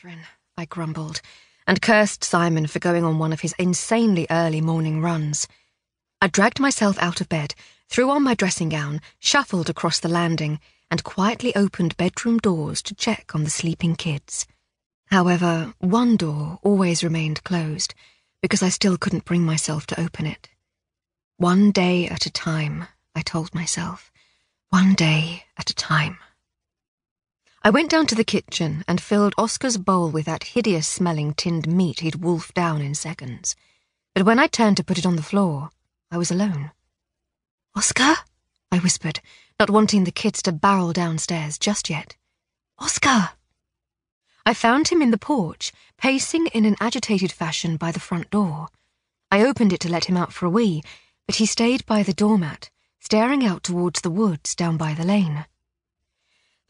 Catherine, I grumbled, and cursed Simon for going on one of his insanely early morning runs. I dragged myself out of bed, threw on my dressing gown, shuffled across the landing, and quietly opened bedroom doors to check on the sleeping kids. However, one door always remained closed because I still couldn't bring myself to open it. One day at a time, I told myself. One day at a time. I went down to the kitchen and filled Oscar's bowl with that hideous smelling tinned meat he'd wolfed down in seconds. But when I turned to put it on the floor, I was alone. Oscar? I whispered, not wanting the kids to barrel downstairs just yet. Oscar! I found him in the porch, pacing in an agitated fashion by the front door. I opened it to let him out for a wee, but he stayed by the doormat, staring out towards the woods down by the lane.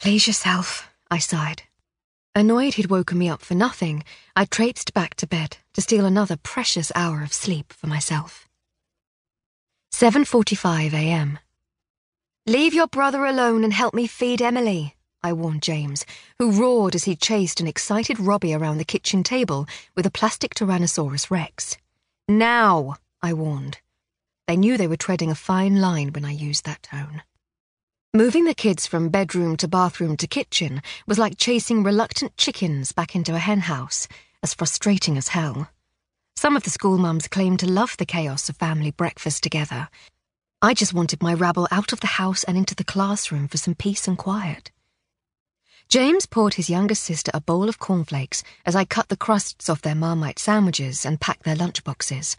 Please yourself, I sighed. Annoyed he'd woken me up for nothing, I traipsed back to bed to steal another precious hour of sleep for myself. 7:45 a.m. Leave your brother alone and help me feed Emily, I warned James, who roared as he chased an excited Robbie around the kitchen table with a plastic Tyrannosaurus Rex. Now, I warned. They knew they were treading a fine line when I used that tone. Moving the kids from bedroom to bathroom to kitchen was like chasing reluctant chickens back into a henhouse, as frustrating as hell. Some of the school mums claimed to love the chaos of family breakfast together. I just wanted my rabble out of the house and into the classroom for some peace and quiet. James poured his youngest sister a bowl of cornflakes as I cut the crusts off their marmite sandwiches and packed their lunchboxes.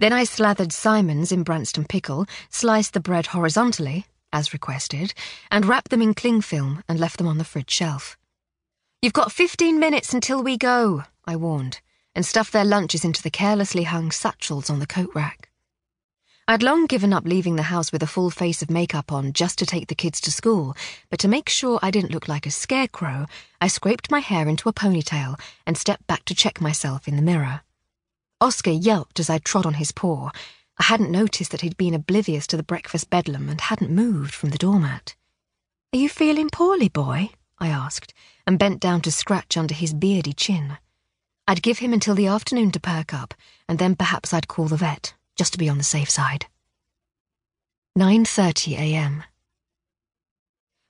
Then I slathered Simon's in Branston pickle, sliced the bread horizontally, as requested, and wrapped them in cling film and left them on the fridge shelf. You've got fifteen minutes until we go, I warned, and stuffed their lunches into the carelessly hung satchels on the coat rack. I'd long given up leaving the house with a full face of makeup on just to take the kids to school, but to make sure I didn't look like a scarecrow, I scraped my hair into a ponytail and stepped back to check myself in the mirror. Oscar yelped as I trod on his paw. I hadn't noticed that he'd been oblivious to the breakfast bedlam and hadn't moved from the doormat. Are you feeling poorly, boy? I asked, and bent down to scratch under his beardy chin. I'd give him until the afternoon to perk up, and then perhaps I'd call the vet just to be on the safe side. 9:30 a.m.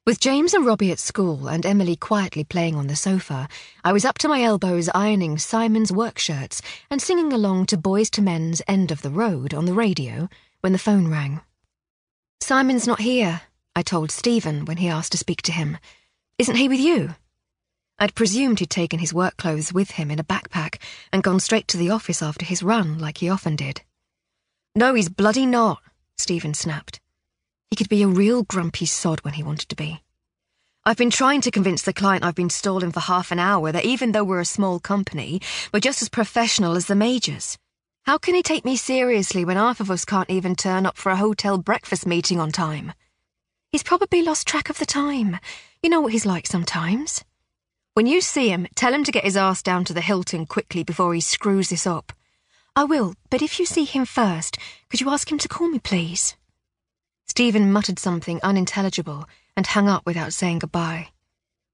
With James and Robbie at school and Emily quietly playing on the sofa, I was up to my elbows ironing Simon's work shirts and singing along to Boyz II Men's End of the Road on the radio when the phone rang. Simon's not here, I told Stephen when he asked to speak to him. Isn't he with you? I'd presumed he'd taken his work clothes with him in a backpack and gone straight to the office after his run, like he often did. No, he's bloody not, Stephen snapped. He could be a real grumpy sod when he wanted to be. I've been trying to convince the client I've been stalling for half an hour that even though we're a small company, we're just as professional as the majors. How can he take me seriously when half of us can't even turn up for a hotel breakfast meeting on time? He's probably lost track of the time. You know what he's like sometimes. When you see him, tell him to get his ass down to the Hilton quickly before he screws this up. I will, but if you see him first, could you ask him to call me, please? Stephen muttered something unintelligible and hung up without saying goodbye.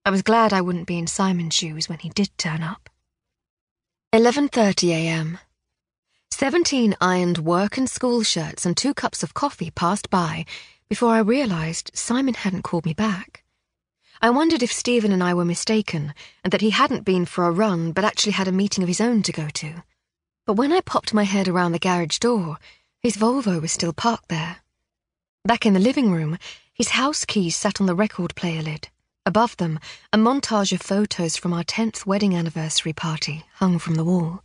I was glad I wouldn't be in Simon's shoes when he did turn up. 11:30 a.m. 17 ironed work and school shirts and two cups of coffee passed by before I realized Simon hadn't called me back. I wondered if Stephen and I were mistaken and that he hadn't been for a run but actually had a meeting of his own to go to. But when I popped my head around the garage door, his Volvo was still parked there. Back in the living room, his house keys sat on the record player lid. Above them, a montage of photos from our 10th wedding anniversary party hung from the wall.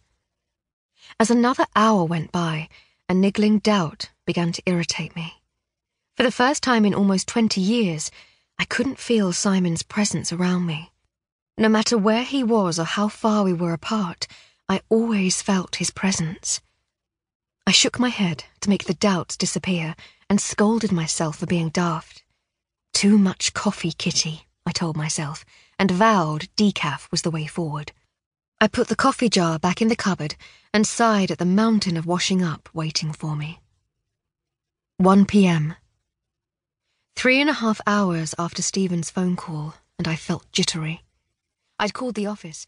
As another hour went by, a niggling doubt began to irritate me. For the first time in almost 20 years, I couldn't feel Simon's presence around me. No matter where he was or how far we were apart, I always felt his presence. I shook my head to make the doubts disappear and scolded myself for being daft. Too much coffee, Kitty, I told myself, and vowed decaf was the way forward. I put the coffee jar back in the cupboard and sighed at the mountain of washing up waiting for me. 1 p.m. Three and a half hours after Stephen's phone call, and I felt jittery. I'd called the office